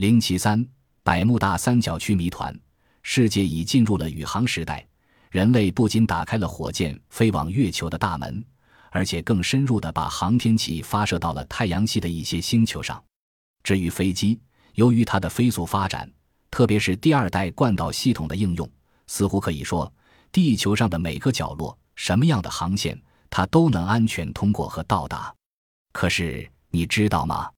零七三，百慕大三角区谜团。世界已进入了宇航时代，人类不仅打开了火箭飞往月球的大门，而且更深入地把航天器发射到了太阳系的一些星球上。至于飞机，由于它的飞速发展，特别是第二代惯导系统的应用，似乎可以说，地球上的每个角落、什么样的航线，它都能安全通过和到达。可是，你知道吗？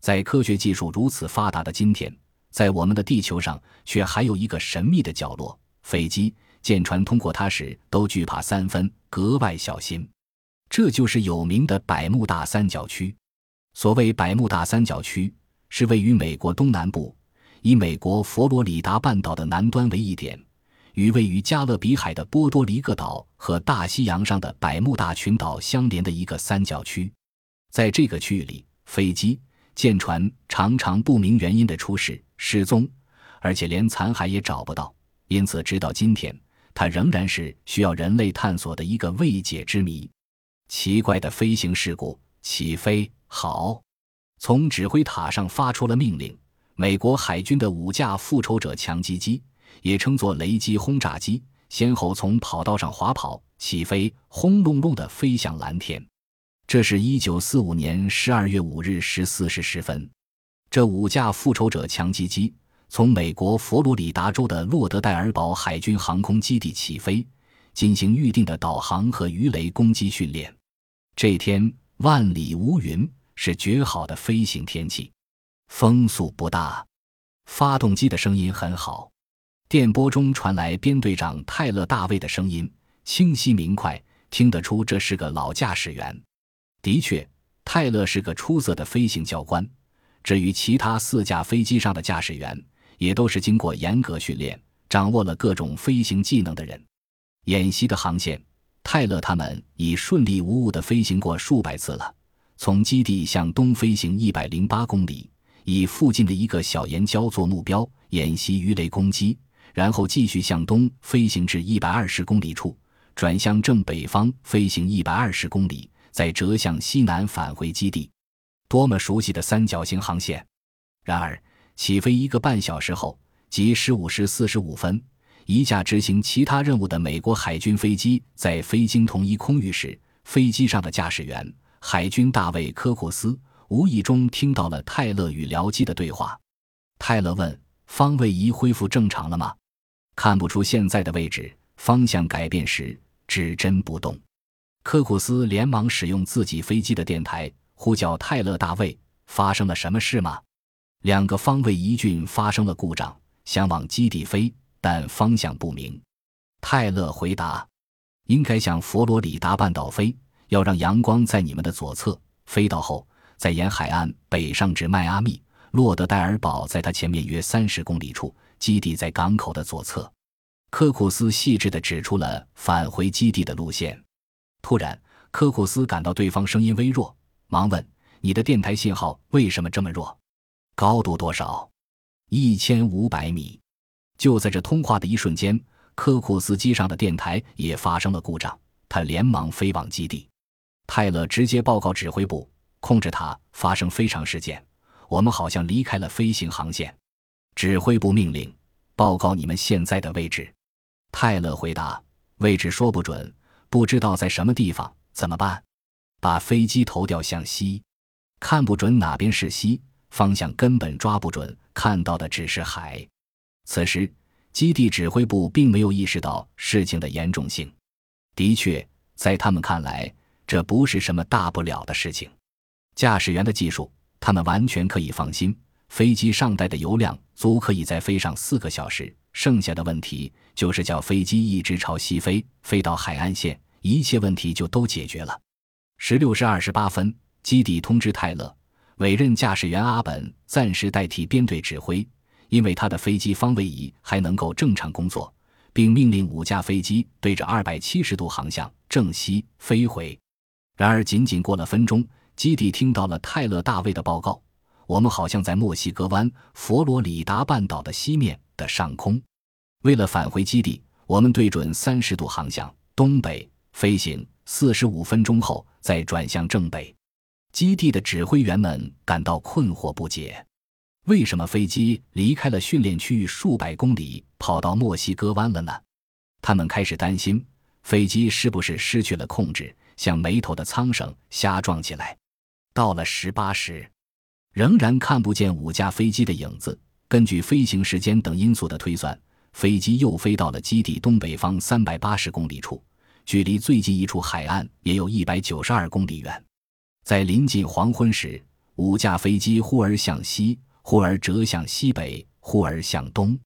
在科学技术如此发达的今天，在我们的地球上，却还有一个神秘的角落，飞机、舰船通过它时都惧怕三分，格外小心。这就是有名的百慕大三角区。所谓百慕大三角区，是位于美国东南部，以美国佛罗里达半岛的南端为一点，与位于加勒比海的波多黎各岛和大西洋上的百慕大群岛相连的一个三角区。在这个区域里，飞机、舰船常常不明原因的出事、失踪，而且连残骸也找不到。因此，直到今天，它仍然是需要人类探索的一个未解之谜。奇怪的飞行事故，起飞好，从指挥塔上发出了命令。美国海军的五架复仇者强击机，也称作雷击轰炸机，先后从跑道上滑跑、起飞，轰隆隆地飞向蓝天。这是一九四五年十二月五日十四时十分，这五架复仇者强击机从美国佛罗里达州的洛德戴尔堡海军航空基地起飞，进行预定的导航和鱼雷攻击训练。这天万里无云，是绝好的飞行天气，风速不大，发动机的声音很好，电波中传来编队长泰勒·大卫的声音，清晰明快，听得出这是个老驾驶员。的确，泰勒是个出色的飞行教官。至于其他四架飞机上的驾驶员，也都是经过严格训练、掌握了各种飞行技能的人。演习的航线，泰勒他们已顺利无误地飞行过数百次了。从基地向东飞行一百零八公里，以附近的一个小岩礁做目标演习鱼雷攻击，然后继续向东飞行至一百二十公里处，转向正北方飞行一百二十公里。再折向西南返回基地，多么熟悉的三角形航线！然而，起飞一个半小时后，即十五时四十五分，一架执行其他任务的美国海军飞机在飞经同一空域时，飞机上的驾驶员海军大卫·科库斯无意中听到了泰勒与僚机的对话。泰勒问：“方位仪恢复正常了吗？”“看不出现在的位置。方向改变时，指针不动。”科库斯连忙使用自己飞机的电台呼叫泰勒大卫：“发生了什么事吗？”两个方位仪郡发生了故障，想往基地飞，但方向不明。泰勒回答：“应该向佛罗里达半岛飞，要让阳光在你们的左侧。飞到后，再沿海岸北上至迈阿密。洛德戴尔堡在他前面约三十公里处，基地在港口的左侧。”科库斯细致地指出了返回基地的路线。突然，科库斯感到对方声音微弱，忙问：“你的电台信号为什么这么弱？高度多少？”“一千五百米。”就在这通话的一瞬间，科库斯机上的电台也发生了故障，他连忙飞往基地。泰勒直接报告指挥部控制塔发生非常事件，我们好像离开了飞行航线。指挥部命令报告你们现在的位置。泰勒回答：“位置说不准。”不知道在什么地方，怎么办？把飞机投调向西，看不准哪边是西，方向根本抓不准，看到的只是海。此时，基地指挥部并没有意识到事情的严重性。的确，在他们看来，这不是什么大不了的事情。驾驶员的技术，他们完全可以放心。飞机上带的油量足可以再飞上四个小时。剩下的问题就是叫飞机一直朝西飞，飞到海岸线，一切问题就都解决了。十六时二十八分，基地通知泰勒，委任驾驶员阿本暂时代替编队指挥，因为他的飞机方位仪还能够正常工作，并命令五架飞机对着二百七十度航向正西飞回。然而，仅仅过了分钟，基地听到了泰勒大卫的报告：“我们好像在墨西哥湾佛罗里达半岛的西面。”的上空，为了返回基地，我们对准三十度航向东北飞行，四十五分钟后再转向正北。基地的指挥员们感到困惑不解。为什么飞机离开了训练区域数百公里，跑到墨西哥湾了呢？他们开始担心，飞机是不是失去了控制，像没头的苍蝇瞎撞起来。到了十八时，仍然看不见五架飞机的影子。根据飞行时间等因素的推算，飞机又飞到了基地东北方三百八十公里处，距离最近一处海岸也有一百九十二公里远。在临近黄昏时，五架飞机忽而向西，忽而折向西北，忽而向东。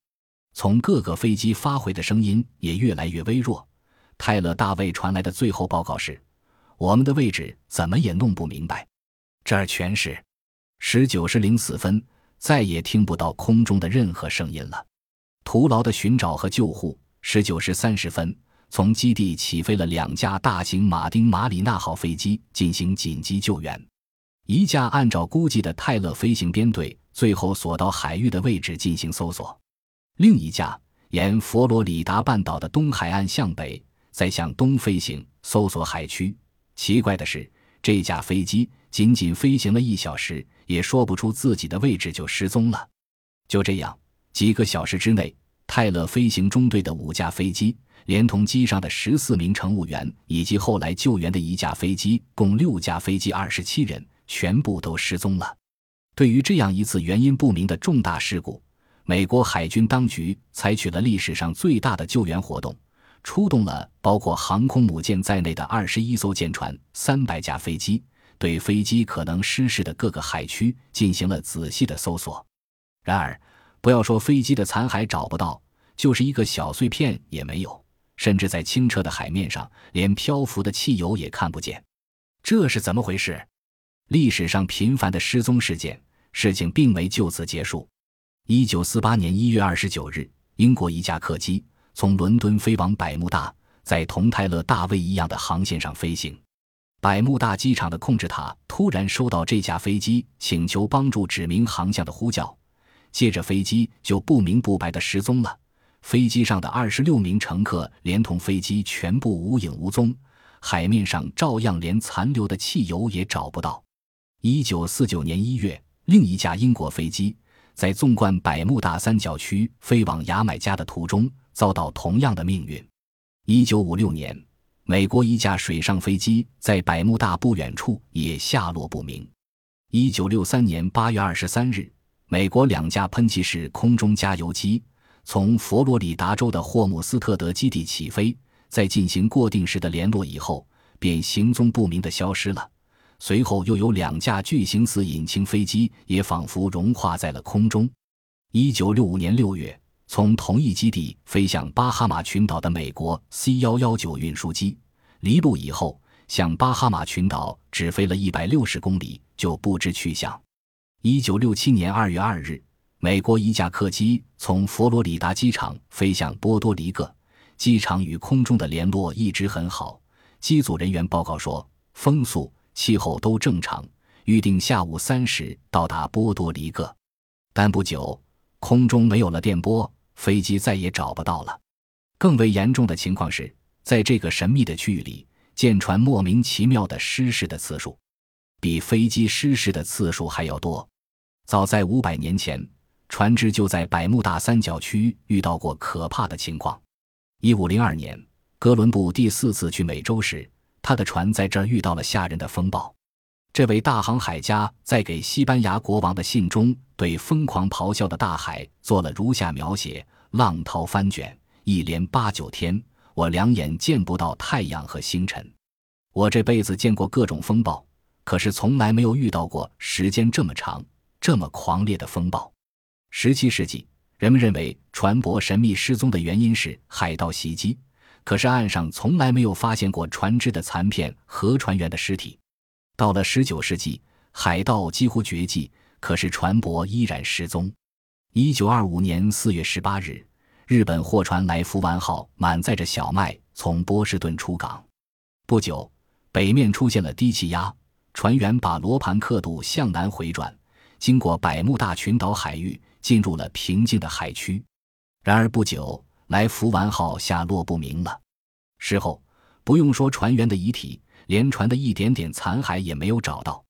从各个飞机发回的声音也越来越微弱。泰勒大卫传来的最后报告是：“我们的位置怎么也弄不明白。”这儿全是。十九时零四分，再也听不到空中的任何声音了。徒劳的寻找和救护。十九时三十分，从基地起飞了两架大型马丁·马里纳号飞机进行紧急救援。一架按照估计的泰勒飞行编队最后所到海域的位置进行搜索，另一架沿佛罗里达半岛的东海岸向北，再向东飞行搜索海区。奇怪的是，这架飞机。仅仅飞行了一小时，也说不出自己的位置就失踪了。就这样，几个小时之内，泰勒飞行中队的五架飞机，连同机上的十四名乘务员以及后来救援的一架飞机，共六架飞机，二十七人，全部都失踪了。对于这样一次原因不明的重大事故，美国海军当局采取了历史上最大的救援活动，出动了包括航空母舰在内的二十一艘舰船、三百架飞机。对飞机可能失事的各个海区进行了仔细的搜索，然而，不要说飞机的残骸找不到，就是一个小碎片也没有，甚至在清澈的海面上，连漂浮的汽油也看不见。这是怎么回事？历史上频繁的失踪事件，事情并没就此结束。一九四八年一月二十九日，英国一架客机从伦敦飞往百慕大，在同泰勒大卫一样的航线上飞行。百慕大机场的控制塔突然收到这架飞机请求帮助指明航向的呼叫，接着飞机就不明不白的失踪了。飞机上的二十六名乘客连同飞机全部无影无踪，海面上照样连残留的汽油也找不到。一九四九年一月，另一架英国飞机在纵贯百慕大三角区飞往牙买加的途中遭到同样的命运。一九五六年。美国一架水上飞机在百慕大不远处也下落不明。一九六三年八月二十三日，美国两架喷气式空中加油机从佛罗里达州的霍姆斯特德基地起飞，在进行过定时的联络以后，便行踪不明的消失了。随后又有两架巨型四引擎飞机也仿佛融化在了空中。一九六五年六月。从同一基地飞向巴哈马群岛的美国 C 幺幺九运输机离陆以后，向巴哈马群岛只飞了一百六十公里就不知去向。一九六七年二月二日，美国一架客机从佛罗里达机场飞向波多黎各，机场与空中的联络一直很好。机组人员报告说，风速、气候都正常，预定下午三时到达波多黎各，但不久。空中没有了电波，飞机再也找不到了。更为严重的情况是，在这个神秘的区域里，舰船莫名其妙的失事的次数，比飞机失事的次数还要多。早在五百年前，船只就在百慕大三角区遇到过可怕的情况。一五零二年，哥伦布第四次去美洲时，他的船在这儿遇到了吓人的风暴。这位大航海家在给西班牙国王的信中，对疯狂咆哮的大海做了如下描写：浪涛翻卷，一连八九天，我两眼见不到太阳和星辰。我这辈子见过各种风暴，可是从来没有遇到过时间这么长、这么狂烈的风暴。十七世纪，人们认为船舶神秘失踪的原因是海盗袭击，可是岸上从来没有发现过船只的残片和船员的尸体。到了十九世纪，海盗几乎绝迹，可是船舶依然失踪。一九二五年四月十八日，日本货船来福丸号满载着小麦从波士顿出港。不久，北面出现了低气压，船员把罗盘刻度向南回转，经过百慕大群岛海域，进入了平静的海区。然而不久，来福丸号下落不明了。事后，不用说船员的遗体。连船的一点点残骸也没有找到。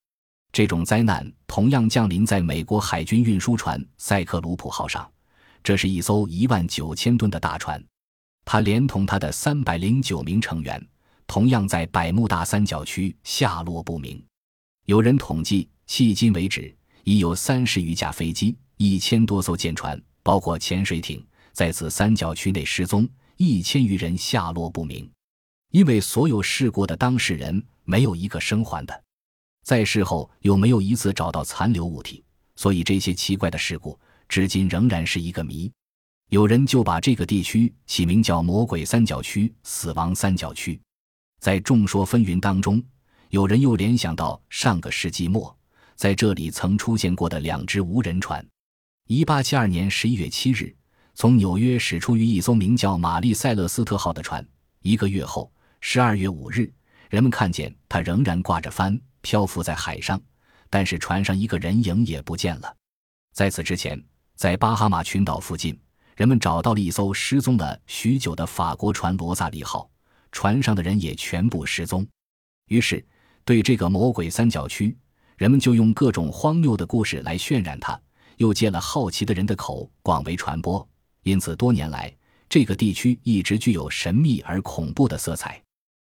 这种灾难同样降临在美国海军运输船“塞克鲁普号”上，这是一艘一万九千吨的大船，它连同它的三百零九名成员，同样在百慕大三角区下落不明。有人统计，迄今为止已有三十余架飞机、一千多艘舰船，包括潜水艇，在此三角区内失踪，一千余人下落不明。因为所有事故的当事人没有一个生还的，在事后又没有一次找到残留物体，所以这些奇怪的事故至今仍然是一个谜。有人就把这个地区起名叫“魔鬼三角区”“死亡三角区”。在众说纷纭当中。有人又联想到上个世纪末，在这里曾出现过的两只无人船。一八七二年十一月七日，从纽约驶出于一艘名叫“玛丽塞勒斯特号”的船。一个月后，十二月五日，人们看见它仍然挂着帆，漂浮在海上，但是船上一个人影也不见了。在此之前，在巴哈马群岛附近，人们找到了一艘失踪了许久的法国船“罗萨里号”，船上的人也全部失踪。于是。对这个魔鬼三角区，人们就用各种荒谬的故事来渲染它，又借了好奇的人的口广为传播。因此，多年来这个地区一直具有神秘而恐怖的色彩。